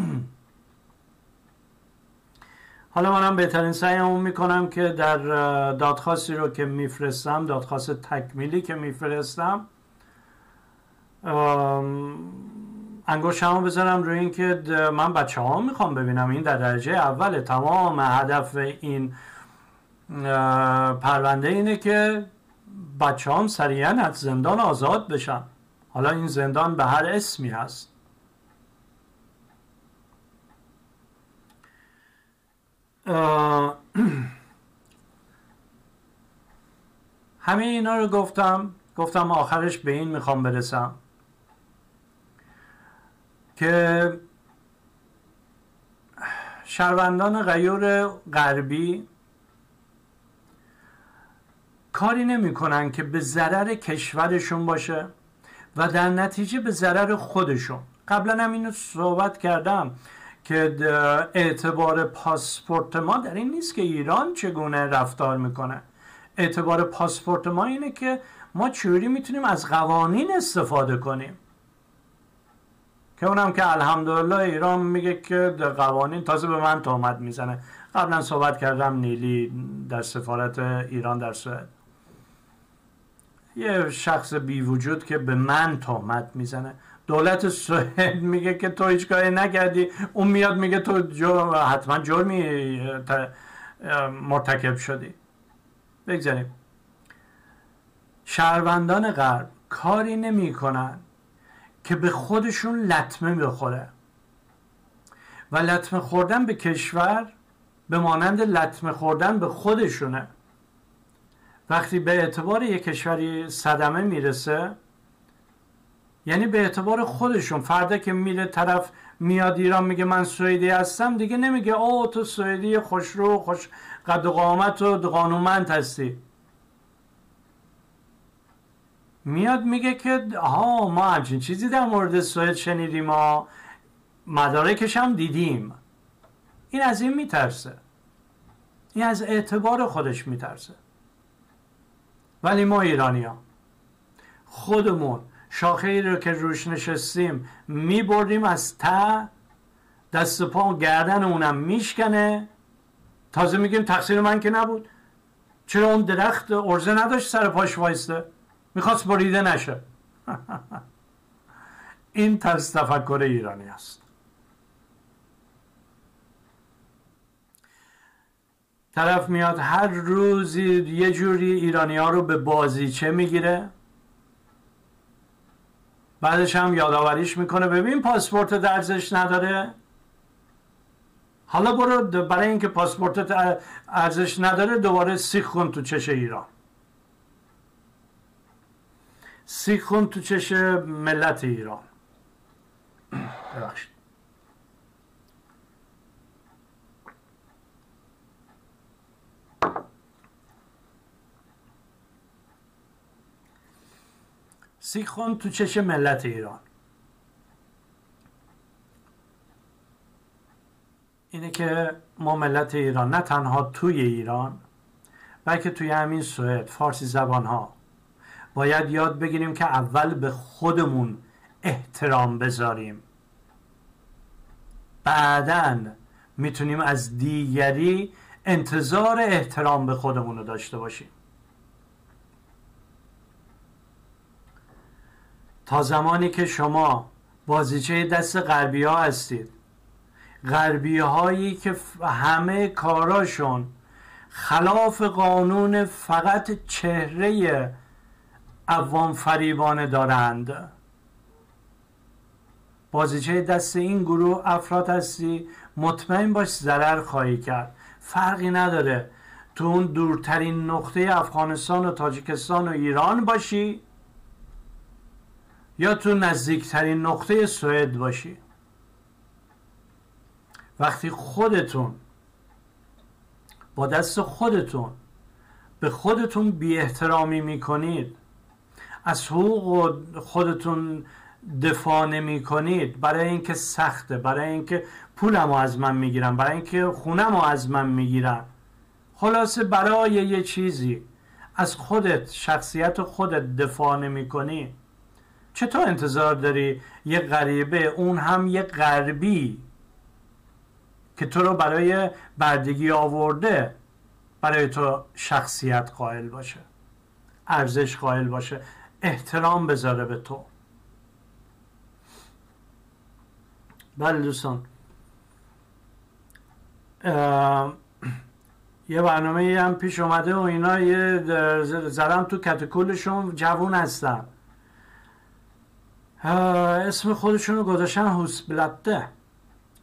حالا منم بهترین سعیمون می‌کنم که در دادخواستی رو که میفرستم دادخواست تکمیلی که میفرستم انگشتمو بذارم روی اینکه من بچه ها می‌خوام ببینم. این در درجه اول. تمام هدف این پرونده اینه که بچه هم سریعا از زندان آزاد بشن. حالا این زندان به هر اسمی هست. همه اینا رو گفتم. گفتم آخرش به این می‌خوام برسم. که شهروندان غیور غربی کاری نمی‌کنن که به ضرر کشورشون باشه و در نتیجه به ضرر خودشون. قبلا هم اینو صحبت کردم که اعتبار پاسپورت ما در این نیست که ایران چگونه رفتار می‌کنه. اعتبار پاسپورت ما اینه که ما چوری می‌تونیم از قوانین استفاده کنیم. که اونم که الحمدلله ایران میگه که قوانین تازه به من تهمت می‌زنه. قبلا صحبت کردم نیلی در سفارت ایران در سوئد. یه شخص بی وجود که به من تهمت می‌زنه. دولت سوئد میگه که تو هیچ کاری نکردی. اون میاد میگه تو جو حتما جرمی مرتکب شدی. بگذاریم. شهروندان غرب کاری نمی‌کنن. که به خودشون لطمه بخوره. و لطمه خوردن به کشور به مانند لطمه خوردن به خودشونه. وقتی به اعتبار یک کشوری صدمه می‌رسه یعنی به اعتبار خودشون فردا که میره طرف میاد ایران میگه من سوئدی هستم دیگه نمیگه او تو سوئدی خوشرو خوش قد و قامت و قانونمند هستی. میاد میگه که ها ما همچین چیزی در مورد سوئد شنیدیم ما مدارکش هم دیدیم. این از این میترسه. این از اعتبار خودش میترسه. ولی ما ایرانی ها خودمون شاخه ای رو که روش نشستیم میبردیم از تا دست پا گردن اونم میشکنه. تازه میگیم تقصیر من که نبود. چرا اون درخت ارزه نداشت سر پاش وایسته؟ می‌خواست بریده نشه. این طرز تفکر ایرانی است. طرف میاد هر روزی یه جوری ایرانی ها رو به بازیچه می‌گیره. بعدش هم یادآوریش می‌کنه ببین پاسپورت ارزش نداره. حالا برو برای اینکه پاسپورت ارزش نداره دوباره سیخ کن تو چش ایران. سیخ کن تو چش ملت ایران. ببخشید. سیخون تو چش ملت ایران. اینه که ما ملت ایران نه تنها توی ایران بلکه توی همین سوئد فارسی زبان ها باید یاد بگیریم که اول به خودمون احترام بذاریم. بعدا می‌تونیم از دیگری انتظار احترام به خودمون رو داشته باشیم. تا زمانی که شما بازیچه دست غربی ها هستید غربی هایی که همه کاراشون خلاف قانون فقط چهره عوام فریبانه دارند. بازیچه دست این گروه افراد هستی مطمئن باش ضرر خواهی کرد. فرقی نداره. تو اون دورترین نقطه افغانستان و تاجیکستان و ایران باشی یا تو نزدیکترین نقطه سوئد باشی. وقتی خودتون با دست خودتون به خودتون بی احترامی می‌کنید از حقوق خودتون دفاع نمی کنید برای اینکه سخته برای اینکه پولمو از من می‌گیرن برای اینکه خونمو از من می‌گیرن. خلاصه برای یه چیزی. از خودت شخصیت خودت دفاع نمی کنی چطور انتظار داری یه غریبه اون هم یه غربی که تو رو برای بردگی آورده برای تو شخصیت قائل باشه ارزش قائل باشه. احترام بذاره به تو. بله دوستان. یه برنامه هم پیش اومده و اینا یه زدم تو کتکولشون جوون هستن. اسم خودشون رو گذاشتن هوسبلته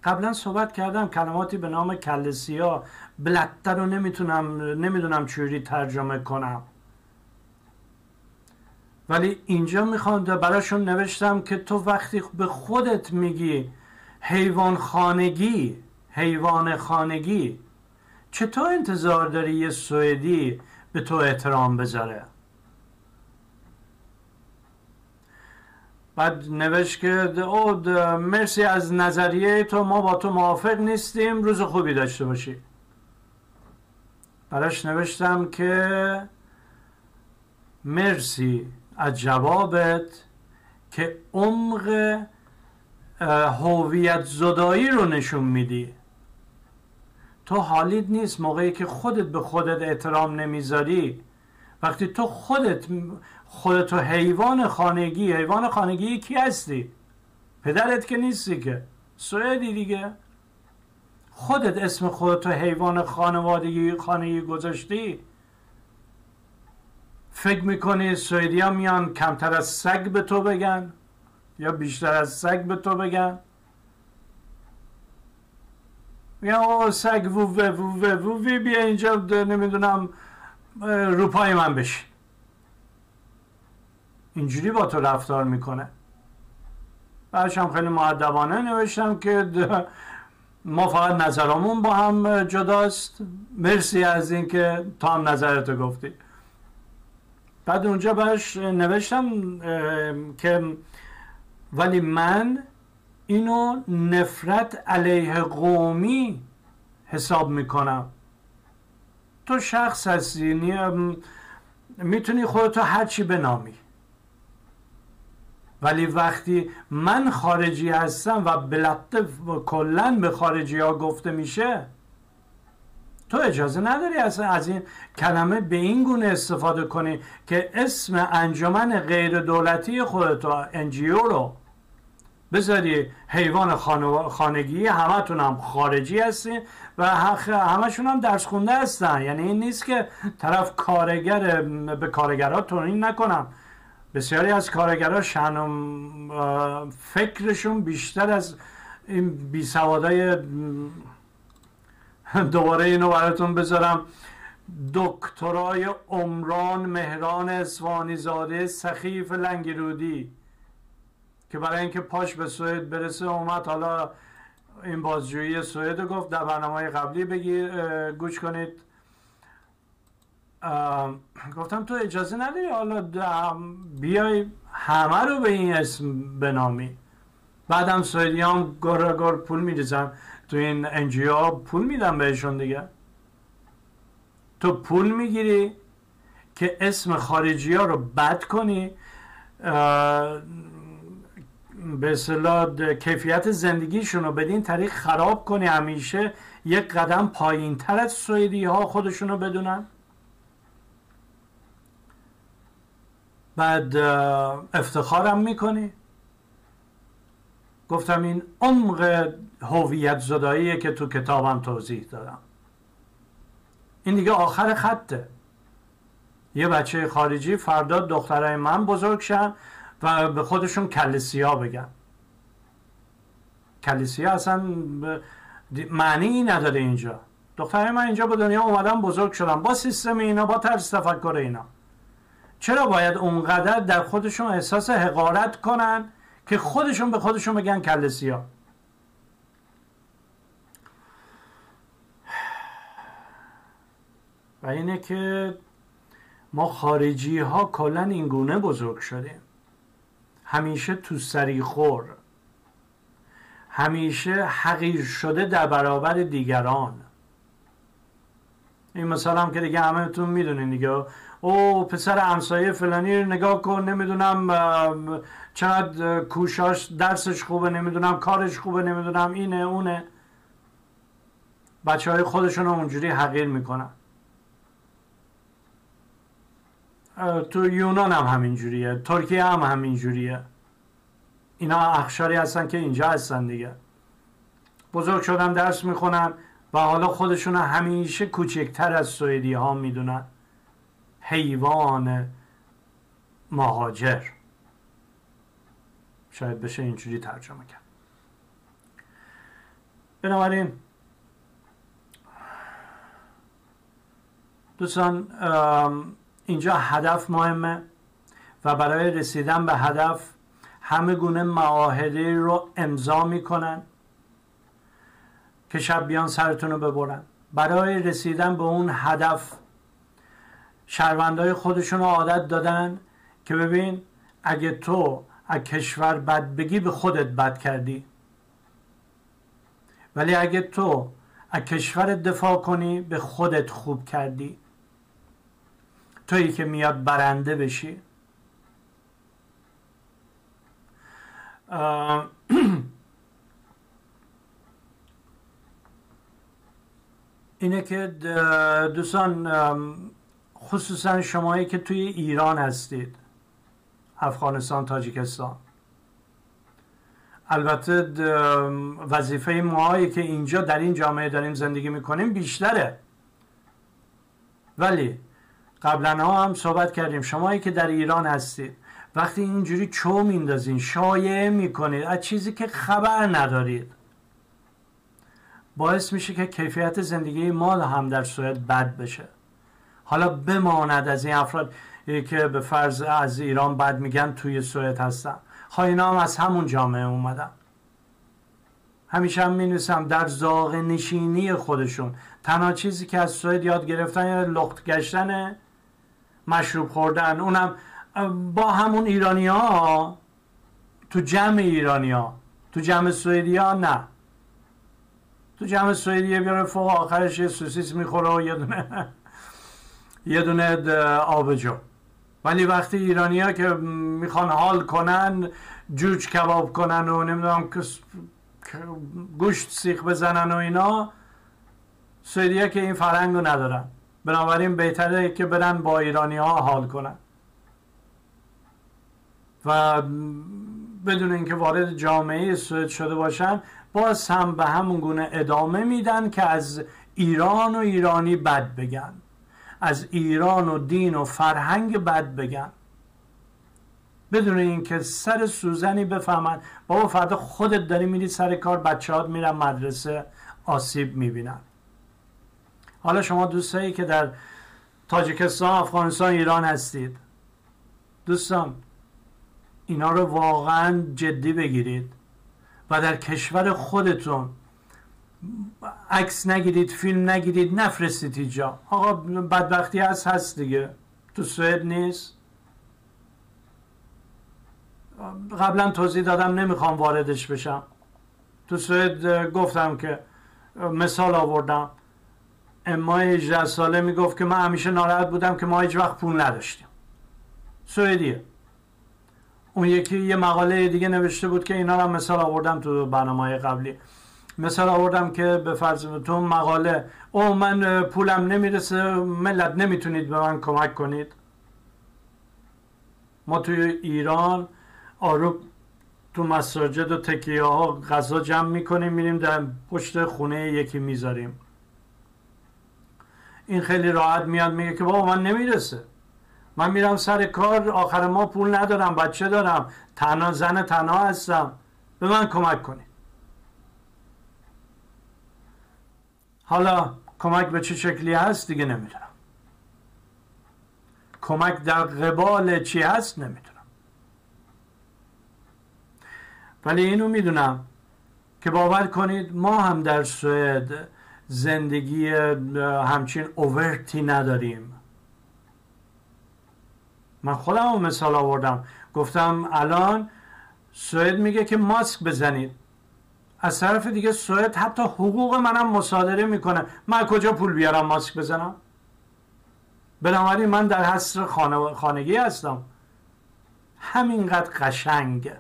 قبلا صحبت کردم کلماتی به نام کلسیا. بلته رو نمی‌تونم نمی‌دونم چجوری ترجمه کنم. ولی اینجا می‌خوام براشون نوشتم که تو وقتی به خودت میگی حیوان خانگی حیوان خانگی چطور انتظار داری یه سوئدی به تو احترام بذاره؟ بعد نوشت که او مرسی از نظریه تو ما با تو موافق نیستیم روز خوبی داشته باشی. براش نوشتم که مرسی. از جوابت که عمق هویت زدایی رو نشون میدی. تو حالیت نیست موقعی که خودت به خودت احترام نمی‌ذاری. وقتی تو خودت خودتو حیوان خانگی حیوان خانگی کی هستی؟ پدرت که نیستی که سوئدی دیگه. خودت اسم خودتو حیوان خانوادگی خانگی گذاشتی. فکر می‌کنی سوئدی ها میان کمتر از سگ به تو بگن؟ یا بیشتر از سگ به تو بگن؟ میگن آقا سگ ووه ووه ووه بیا اینجا نمی‌دونم روپای من بشی اینجوری با تو رفتار می‌کنه. بعدش هم خیلی معدبانه نوشتم که ما فقط نظرمون با هم جداست. مرسی از اینکه تا هم نظرتو گفتی. بعد اونجا باش نوشتم که ولی من اینو نفرت علیه قومی حساب می‌کنم. تو شخص هستی می‌تونی خودتو هرچی بنامی. ولی وقتی من خارجی هستم و بلطه کلا به خارجی ها گفته میشه تو اجازه نداری اصلا از این کلمه به این گونه استفاده کنی که اسم انجمن غیر دولتی خودتو انجیو رو بذاری حیوان خانگی همتون هم خارجی هستین و همشون هم درس خونده هستن. یعنی این نیست که طرف کارگر به کارگرها تونین نکنم. بسیاری از کارگرها شن فکرشون بیشتر از این بیسوادای دوباره اینو براتون بذارم. دکترای عمران مهران اسوانی زاده سخیف لنگرودی که برای اینکه پاش به سوئد برسه اومد حالا این بازجویی سوئد گفت. در برنامه قبلی بگیر گوش کنید. گفتم تو اجازه نداری؟ حالا بیای همه رو به این اسم بنامی. بعدم سوئدی هم گر پول میریزن. تو این انجیو پول میدن بهشون دیگه. تو پول می‌گیری که اسم خارجی ها رو بد کنی به اصطلاح کیفیت زندگیشون رو بدین طریق خراب کنی. همیشه یک قدم پایین تر از سوئدی ها خودشون رو بدونن. بعد افتخارم می‌کنی. گفتم این عمق هویت زداییه که تو کتابم توضیح دادم. این دیگه آخر خطه. یه بچه خارجی فردا دخترای من بزرگ شن و به خودشون کلیسیا بگن. کلیسیا اصلا معنی نداره اینجا. دخترای من اینجا به دنیا اومدن بزرگ شدن. با سیستم اینا با طرز تفکر اینا. چرا باید اونقدر در خودشون احساس حقارت کنن که خودشون به خودشون بگن کلسیا و اینه که ما خارجی ها کلا این گونه بزرگ شدیم. همیشه تو سری خور. همیشه حقیر شده در برابر دیگران. این مثلا هم که دیگه همه می‌دونین دیگه. او پسر همسایه فلانی رو نگاه کن نمی‌دونم چقدر کوشاش درسش خوبه نمی‌دونم کارش خوبه نمی‌دونم اینه اونه. بچه های خودشون رو اونجوری حقیر می‌کنن. تو یونان هم همینجوریه ترکیه هم همینجوریه. اینا اخشاری هستن که اینجا هستن دیگه. بزرگ شدن درس می‌خونن و حالا خودشون همیشه کوچکتر از سوئدی ها می‌دونن. حیوان مهاجر. شاید بشه اینجوری ترجمه کرد. بنابراین دوستان اینجا هدف مهمه و برای رسیدن به هدف همه گونه معاهده رو امضا می‌کنن که شب بیان سرتون رو ببرن. برای رسیدن به اون هدف شهروندهای خودشون رو عادت دادن که ببین اگه تو از کشور بد بگی به خودت بد کردی. ولی اگه تو از کشور دفاع کنی به خودت خوب کردی. تویی که میاد برنده بشی. اینه که دوستان خصوصا شمایی که توی ایران هستید. افغانستان تاجیکستان. البته وظیفه ماهایی که اینجا در این جامعه داریم زندگی می‌کنیم بیشتره. ولی قبلا ها هم صحبت کردیم شمایی که در ایران هستید وقتی اینجوری چو میندازین شایعه می‌کنید از چیزی که خبر ندارید. باعث میشه که کیفیت زندگی ما هم در سوئد بد بشه. حالا بماند از این افراد. که به فرض از ایران بد میگن توی سوئد هستن ها اینا هم از همون جامعه اومدن. همیشه هم می در زاغ نشینی خودشون. تنها چیزی که از سوئد یاد گرفتن یا لخت گشتن مشروب خوردن. اونم با همون ایرانی ها تو جمع ایرانی ها تو جمع سوئدی ها نه. تو جمع سوئدی بیاره فوق آخرش یه سوسیس می‌خوره و یه دونه یه دونه آبجو. ولی وقتی ایرانی ها که می‌خوان حال کنن جوج کباب کنن و نمی‌دونم گوشت سیخ بزنن و اینا سوئدی که این فرنگ رو ندارن. بنابراین بهتره که برن با ایرانی ها حال کنن. و بدون اینکه وارد جامعه سوئد شده باشن باز هم به همون گونه ادامه میدن که از ایران و ایرانی بد بگن. از ایران و دین و فرهنگ بد بگن بدون اینکه سر سوزنی بفهمن بابا فردا خودت داری میری سر کار بچه هات میرن مدرسه آسیب می‌بینن. حالا شما دوستایی که در تاجیکستان افغانستان ایران هستید دوستان اینا رو واقعا جدی بگیرید و در کشور خودتون عکس نگیرید فیلم نگیرید نفرستید اینجا. آقا بدبختی هست هست دیگه. تو سوئد نیست؟ قبلا توضیح دادم نمی‌خوام واردش بشم. تو سوئد گفتم که مثال آوردم. اما 18 ساله می‌گفت که من همیشه ناراحت بودم که ما هیچ وقت پول نداشتیم. سوئدیه. اون یکی یه مقاله دیگه نوشته بود که اینا رو مثال آوردم تو برنامه قبلی. مثال آوردم که به فرض تو مقاله او من پولم نمی‌رسه ملت نمی‌تونید به من کمک کنید. ما توی ایران آروب تو مساجد و تکیه ها غذا جمع می‌کنیم میریم در پشت خونه یکی می‌ذاریم. این خیلی راحت میاد میگه که بابا من نمی‌رسه. من میرم سر کار آخر ما پول ندارم بچه دارم تنها زن تنها هستم. به من کمک کنید. حالا کمک به چه شکلی هست دیگه نمی‌دونم. کمک در قبال چی هست نمی‌دونم. ولی اینو می‌دونم که باور کنید ما هم در سوئد زندگی همچین اوورتی نداریم. من خودم مثال آوردم. گفتم الان سوئد میگه که ماسک بزنید. از طرف دیگه سوئد حتی حقوق منم مصادره می‌کنه. من کجا پول بیارم ماسک بزنم؟ بنابراین من در حصر خانگی هستم. همینقدر قشنگ.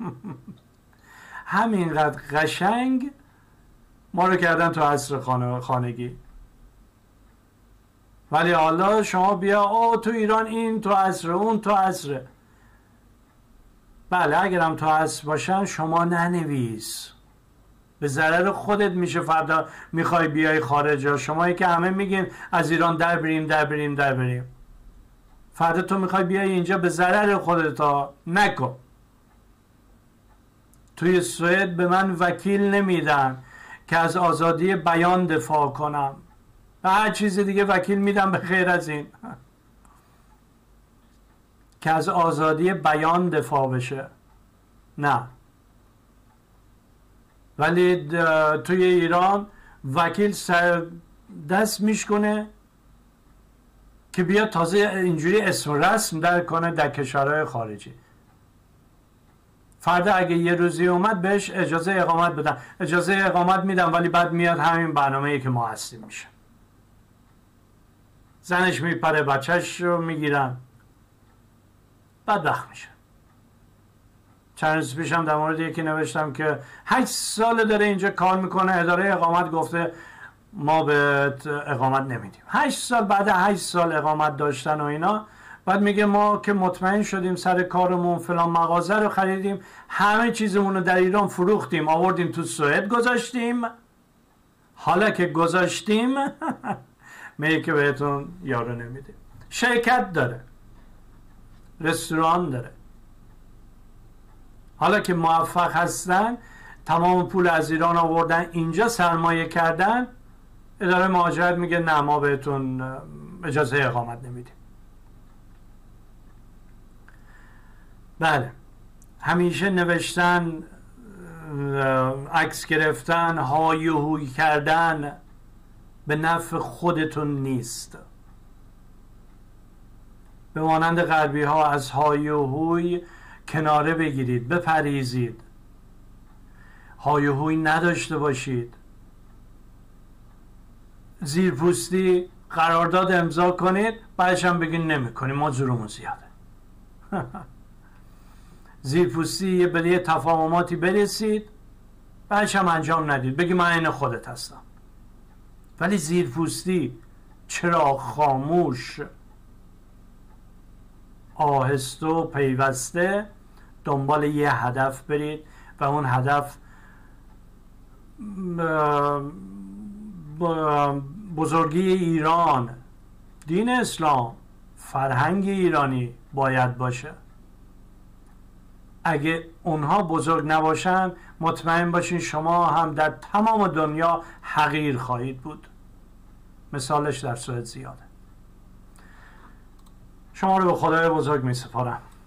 همینقدر قشنگ ما رو کردن تو عصر خانگی. ولی حالا شما بیا او تو ایران این تو عصر اون تو عصر بله اگرم تو عصر باشن شما ننویس. به ضرر خودت میشه فردا می‌خوای بیای خارج شما که همه میگین از ایران در بریم در بریم در بریم. فردا تو می‌خوای بیای اینجا به ضرر خودت ها. نکن. توی سوئد به من وکیل نمیدن که از آزادی بیان دفاع کنم. و هر چیز دیگه وکیل میدم به خیر از این. که از آزادی بیان دفاع بشه. نه. ولی توی ایران وکیل سر دست میشکنه که بیا تازه اینجوری اسم رسم در کنه در کشورهای خارجی. فردا اگه یه روزی اومد بهش اجازه اقامت بدن. اجازه اقامت میدم ولی بعد میاد همین برنامه که ما هستیم میشه. زنش میپره بچهش رو می‌گیرن. بدبخت میشه. چند روز پیشم در مورد یکی نوشتم که هشت سال داره اینجا کار می‌کنه اداره اقامت گفته ما به اقامت نمیدیم. هشت سال بعد هشت سال اقامت داشتن و اینا. بعد میگه ما که مطمئن شدیم سر کارمون فلان مغازه رو خریدیم همه چیزمون رو در ایران فروختیم آوردیم تو سوئد گذاشتیم. حالا که گذاشتیم میگه که بهتون یارو نمیده شرکت داره. رستوران داره. حالا که موفق هستن تمام پول از ایران آوردن اینجا سرمایه کردن اداره مهاجرت میگه نه ما بهتون اجازه اقامت نمیدیم. بله. همیشه نوشتن عکس گرفتن های هوی کردن به نفع خودتون نیست. به مانند غربی ها از های و کناره بگیرید بپریزید. های هوی نداشته باشید. زیرپوستی قرارداد امضا کنید بعدش هم بگین نمی کنیم ما زورمون زیاده. زیرپوستی به یه تفاهماتی برسید بعدش هم انجام ندید. بگی من این خودت هستم. ولی زیرپوستی چرا خاموش آهسته و پیوسته دنبال یه هدف برید و اون هدف بزرگی ایران دین اسلام فرهنگ ایرانی باید باشه. اگه اونها بزرگ نباشن مطمئن باشین شما هم در تمام دنیا حقیر خواهید بود. مثالش در سوئد زیاده. شما رو به خدای بزرگ می سپارم.